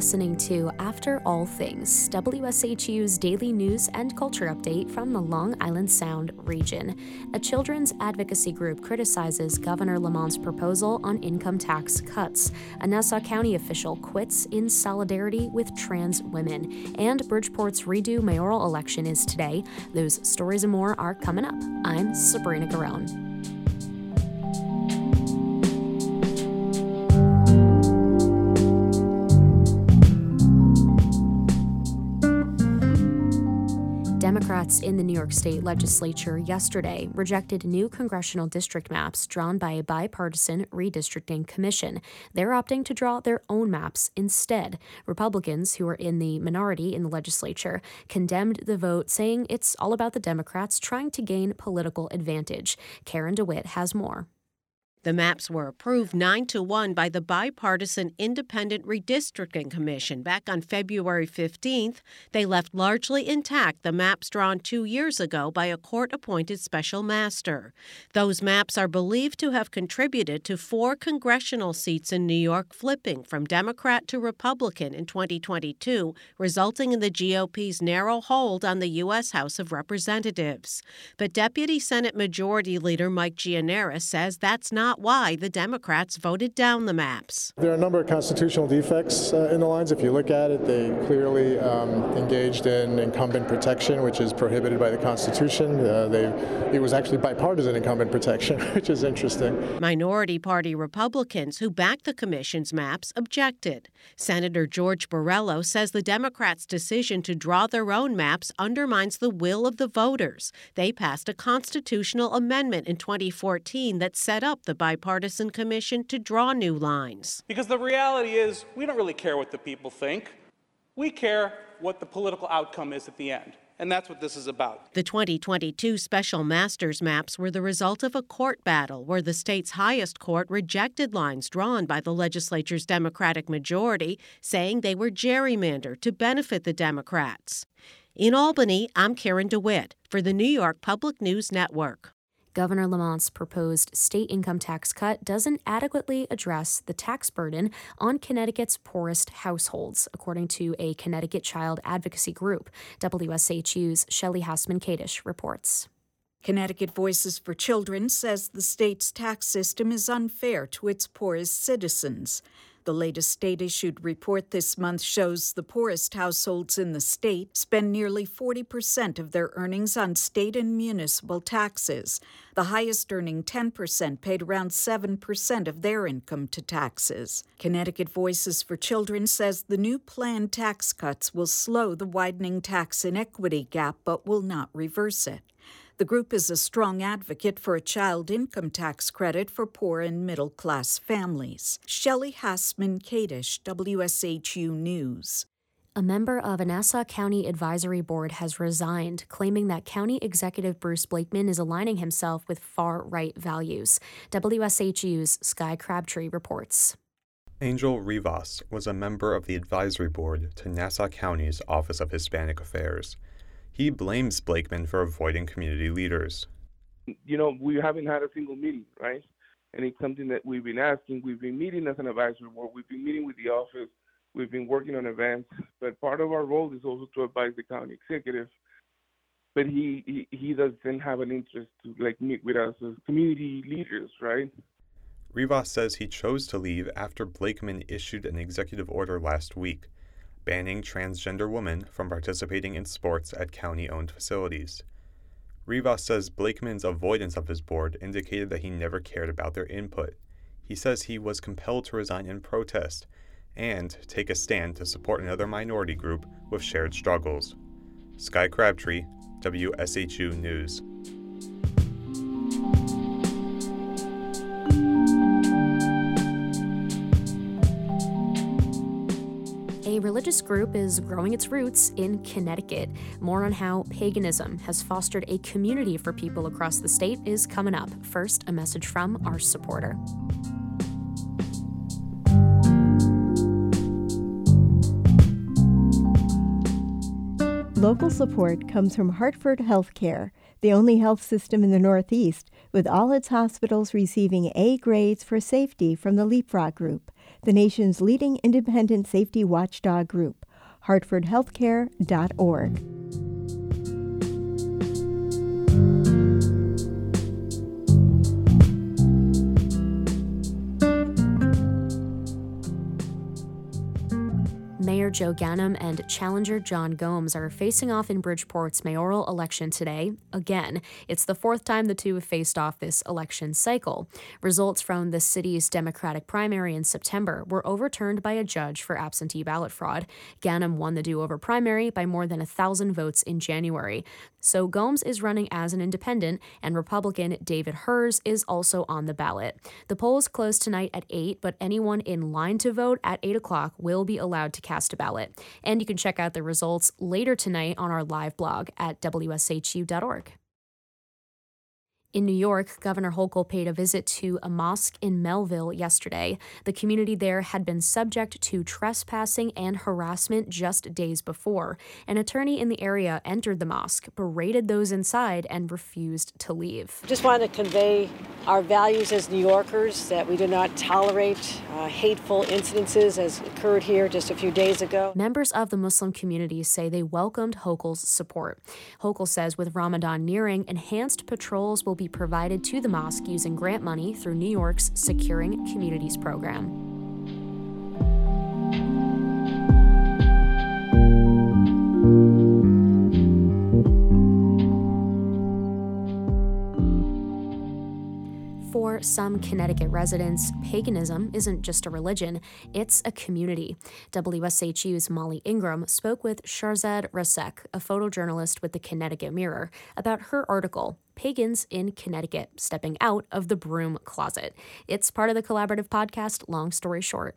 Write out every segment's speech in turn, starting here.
listening to After All Things, WSHU's daily news and culture update from the Long Island Sound region. A children's advocacy group criticizes Governor Lamont's proposal on income tax cuts. A Nassau County official quits in solidarity with trans women. And Bridgeport's redo mayoral election is today. Those stories and more are coming up. I'm Sabrina Garone. Democrats in the New York State legislature yesterday rejected new congressional district maps drawn by a bipartisan redistricting commission. They're opting to draw their own maps instead. Republicans, who are in the minority in the legislature, condemned the vote, saying it's all about the Democrats trying to gain political advantage. Karen DeWitt has more. The maps were approved 9 to 1 by the bipartisan Independent Redistricting Commission back on February 15th. They left largely intact the maps drawn 2 years ago by a court-appointed special master. Those maps are believed to have contributed to four congressional seats in New York flipping from Democrat to Republican in 2022, resulting in the GOP's narrow hold on the U.S. House of Representatives. But Deputy Senate Majority Leader Mike Gianaris says that's not not why the Democrats voted down the maps. There are a number of constitutional defects uh, in the lines. If you look at it, they clearly um, engaged in incumbent protection, which is prohibited by the Constitution. Uh, they, it was actually bipartisan incumbent protection, which is interesting. Minority Party Republicans who backed the commission's maps objected. Senator George Borrello says the Democrats' decision to draw their own maps undermines the will of the voters. They passed a constitutional amendment in 2014 that set up the bipartisan commission to draw new lines. Because the reality is, we don't really care what the people think. We care what the political outcome is at the end. And that's what this is about. The 2022 special masters maps were the result of a court battle where the state's highest court rejected lines drawn by the legislature's Democratic majority, saying they were gerrymandered to benefit the Democrats. In Albany, I'm Karen DeWitt for the New York Public News Network. Governor Lamont's proposed state income tax cut doesn't adequately address the tax burden on Connecticut's poorest households, according to a Connecticut child advocacy group. WSHU's Shelley Hassman Kadish reports. Connecticut Voices for Children says the state's tax system is unfair to its poorest citizens. The latest state issued report this month shows the poorest households in the state spend nearly 40% of their earnings on state and municipal taxes. The highest earning 10% paid around 7% of their income to taxes. Connecticut Voices for Children says the new planned tax cuts will slow the widening tax inequity gap but will not reverse it. The group is a strong advocate for a child income tax credit for poor and middle class families. Shelley Hassman Kadish, WSHU News. A member of a Nassau County Advisory Board has resigned, claiming that County Executive Bruce Blakeman is aligning himself with far right values. WSHU's Sky Crabtree reports. Angel Rivas was a member of the advisory board to Nassau County's Office of Hispanic Affairs. He blames Blakeman for avoiding community leaders. You know, we haven't had a single meeting, right? And it's something that we've been asking. We've been meeting as an advisory board. We've been meeting with the office. We've been working on events. But part of our role is also to advise the county executive. But he, he, he doesn't have an interest to like meet with us as community leaders, right? Rivas says he chose to leave after Blakeman issued an executive order last week banning transgender women from participating in sports at county owned facilities. Rivas says Blakeman's avoidance of his board indicated that he never cared about their input. He says he was compelled to resign in protest and take a stand to support another minority group with shared struggles. Sky Crabtree, WSHU News. Religious group is growing its roots in Connecticut. More on how paganism has fostered a community for people across the state is coming up. First, a message from our supporter. Local support comes from Hartford Healthcare, the only health system in the Northeast, with all its hospitals receiving A grades for safety from the Leapfrog Group. The nation's leading independent safety watchdog group, hartfordhealthcare.org. Mayor Joe Ganim and challenger John Gomes are facing off in Bridgeport's mayoral election today. Again, it's the fourth time the two have faced off this election cycle. Results from the city's Democratic primary in September were overturned by a judge for absentee ballot fraud. Ganim won the do over primary by more than a thousand votes in January. So Gomes is running as an independent, and Republican David Herz is also on the ballot. The polls close tonight at 8, but anyone in line to vote at 8 o'clock will be allowed to cast a ballot. And you can check out the results later tonight on our live blog at wshu.org. In New York, Governor Hochul paid a visit to a mosque in Melville yesterday. The community there had been subject to trespassing and harassment just days before. An attorney in the area entered the mosque, berated those inside, and refused to leave. Just want to convey our values as New Yorkers that we do not tolerate uh, hateful incidences as occurred here just a few days ago. Members of the Muslim community say they welcomed Hochul's support. Hochul says with Ramadan nearing, enhanced patrols will be provided to the mosque using grant money through New York's Securing Communities program. Some Connecticut residents, paganism isn't just a religion, it's a community. WSHU's Molly Ingram spoke with Shahrzad Rasekh, a photojournalist with the Connecticut Mirror, about her article, Pagans in Connecticut Stepping Out of the Broom Closet. It's part of the collaborative podcast, Long Story Short.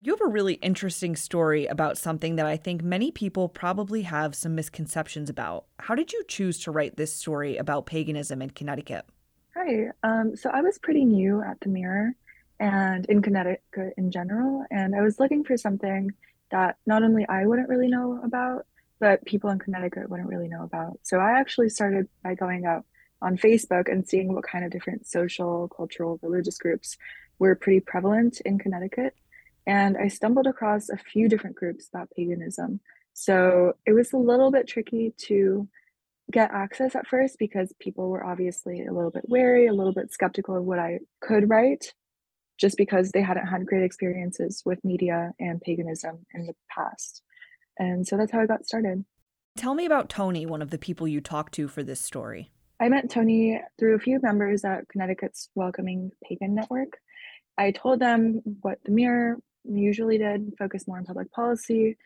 You have a really interesting story about something that I think many people probably have some misconceptions about. How did you choose to write this story about paganism in Connecticut? Hi. Um, so I was pretty new at the Mirror and in Connecticut in general, and I was looking for something that not only I wouldn't really know about, but people in Connecticut wouldn't really know about. So I actually started by going out on Facebook and seeing what kind of different social, cultural, religious groups were pretty prevalent in Connecticut. And I stumbled across a few different groups about paganism. So it was a little bit tricky to get access at first because people were obviously a little bit wary, a little bit skeptical of what I could write, just because they hadn't had great experiences with media and paganism in the past. And so that's how I got started. Tell me about Tony, one of the people you talked to for this story. I met Tony through a few members at Connecticut's Welcoming Pagan Network. I told them what the Mirror usually did, focus more on public policy,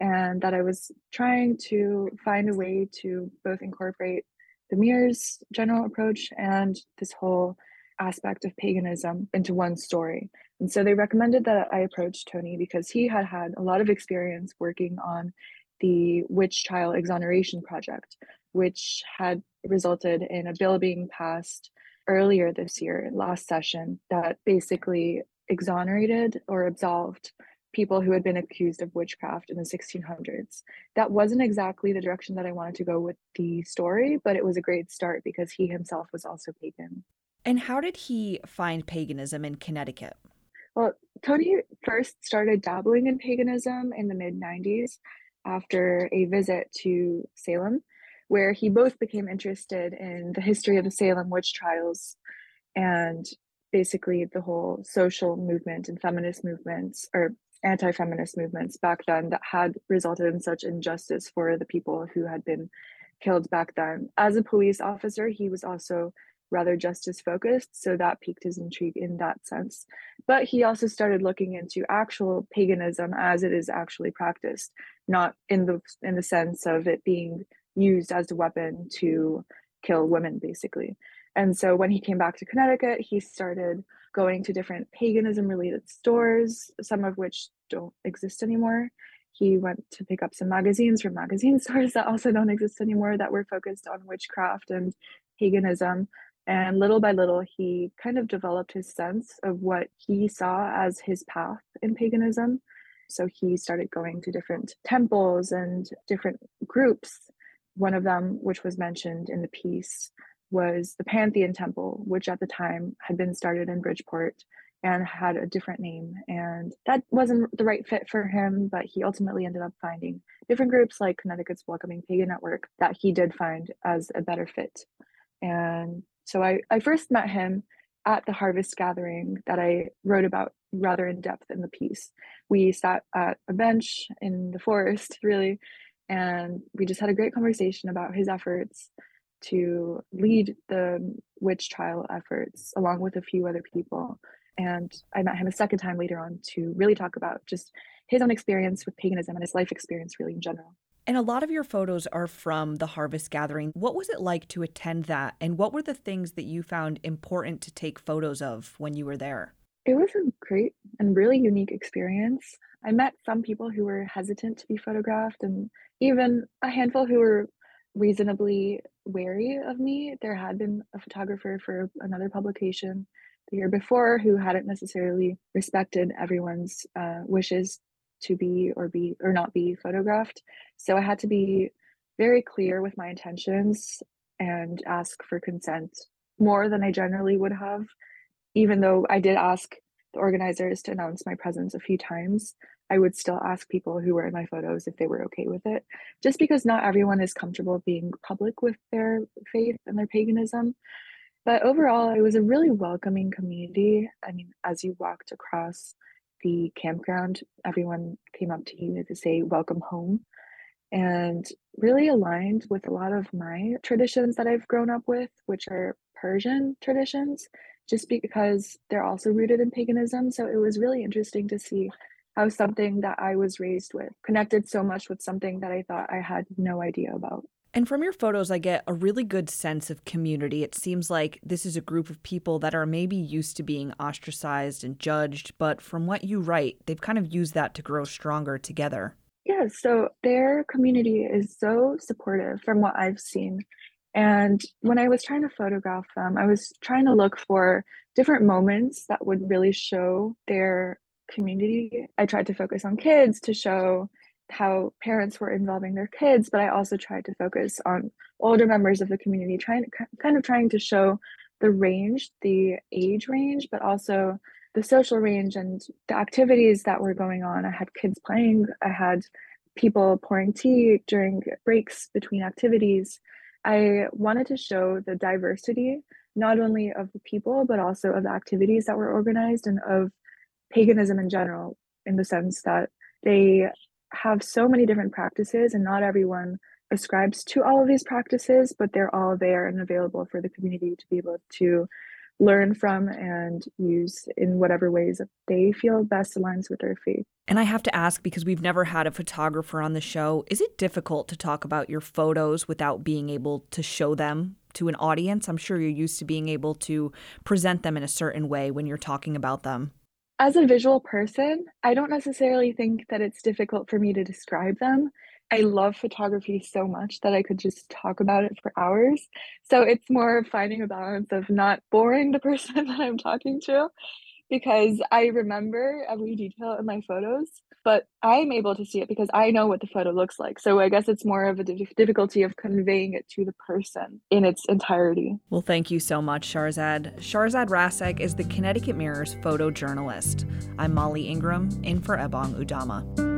and that I was trying to find a way to both incorporate the Mirror's general approach and this whole aspect of paganism into one story. And so they recommended that I approach Tony because he had had a lot of experience working on the Witch Trial Exoneration Project, which had resulted in a bill being passed earlier this year, last session, that basically exonerated or absolved people who had been accused of witchcraft in the 1600s. That wasn't exactly the direction that I wanted to go with the story, but it was a great start because he himself was also pagan. And how did he find paganism in Connecticut? Well, Tony first started dabbling in paganism in the mid 90s after a visit to Salem, where he both became interested in the history of the Salem witch trials and basically the whole social movement and feminist movements or anti-feminist movements back then that had resulted in such injustice for the people who had been killed back then. As a police officer, he was also rather justice focused, so that piqued his intrigue in that sense. But he also started looking into actual paganism as it is actually practiced, not in the in the sense of it being used as a weapon to kill women basically. And so when he came back to Connecticut, he started going to different paganism related stores, some of which don't exist anymore. He went to pick up some magazines from magazine stores that also don't exist anymore that were focused on witchcraft and paganism. And little by little, he kind of developed his sense of what he saw as his path in paganism. So he started going to different temples and different groups. One of them, which was mentioned in the piece, was the Pantheon Temple, which at the time had been started in Bridgeport and had a different name. And that wasn't the right fit for him, but he ultimately ended up finding different groups like Connecticut's Welcoming Pagan Network that he did find as a better fit. And so I, I first met him at the harvest gathering that I wrote about rather in depth in the piece. We sat at a bench in the forest, really, and we just had a great conversation about his efforts to lead the witch trial efforts along with a few other people. And I met him a second time later on to really talk about just his own experience with paganism and his life experience, really, in general. And a lot of your photos are from the harvest gathering. What was it like to attend that? And what were the things that you found important to take photos of when you were there? It was a great and really unique experience. I met some people who were hesitant to be photographed, and even a handful who were reasonably wary of me. There had been a photographer for another publication the year before who hadn't necessarily respected everyone's uh, wishes to be or be or not be photographed. So I had to be very clear with my intentions and ask for consent more than I generally would have, even though I did ask the organizers to announce my presence a few times. I would still ask people who were in my photos if they were okay with it, just because not everyone is comfortable being public with their faith and their paganism. But overall, it was a really welcoming community. I mean, as you walked across the campground, everyone came up to you to say, Welcome home, and really aligned with a lot of my traditions that I've grown up with, which are Persian traditions, just because they're also rooted in paganism. So it was really interesting to see how something that I was raised with connected so much with something that I thought I had no idea about. And from your photos, I get a really good sense of community. It seems like this is a group of people that are maybe used to being ostracized and judged, but from what you write, they've kind of used that to grow stronger together. Yeah, so their community is so supportive from what I've seen. And when I was trying to photograph them, I was trying to look for different moments that would really show their community. I tried to focus on kids to show how parents were involving their kids, but I also tried to focus on older members of the community, trying to kind of trying to show the range, the age range, but also the social range and the activities that were going on. I had kids playing, I had people pouring tea during breaks between activities. I wanted to show the diversity, not only of the people, but also of the activities that were organized and of paganism in general, in the sense that they have so many different practices and not everyone ascribes to all of these practices but they're all there and available for the community to be able to learn from and use in whatever ways that they feel best aligns with their faith. And I have to ask because we've never had a photographer on the show, is it difficult to talk about your photos without being able to show them to an audience? I'm sure you're used to being able to present them in a certain way when you're talking about them as a visual person, I don't necessarily think that it's difficult for me to describe them. I love photography so much that I could just talk about it for hours. So it's more finding a balance of not boring the person that I'm talking to because I remember every detail in my photos, but I'm able to see it because I know what the photo looks like. So I guess it's more of a difficulty of conveying it to the person in its entirety. Well, thank you so much, Shahrzad. Shahrzad Rasekh is the Connecticut Mirror's photojournalist. I'm Molly Ingram, in for Ebong Udoma.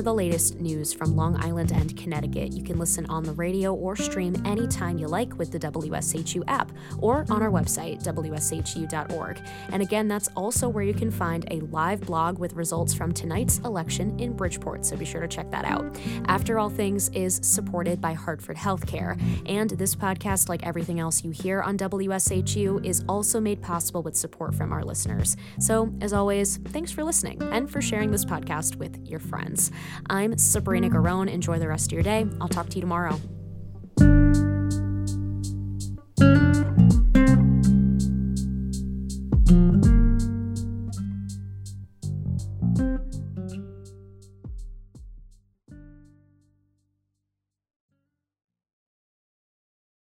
For the latest news from Long Island and Connecticut, you can listen on the radio or stream anytime you like with the WSHU app or on our website, WSHU.org. And again, that's also where you can find a live blog with results from tonight's election in Bridgeport, so be sure to check that out. After All Things is supported by Hartford Healthcare, and this podcast, like everything else you hear on WSHU, is also made possible with support from our listeners. So, as always, thanks for listening and for sharing this podcast with your friends. I'm Sabrina mm. Garone. Enjoy the rest of your day. I'll talk to you tomorrow.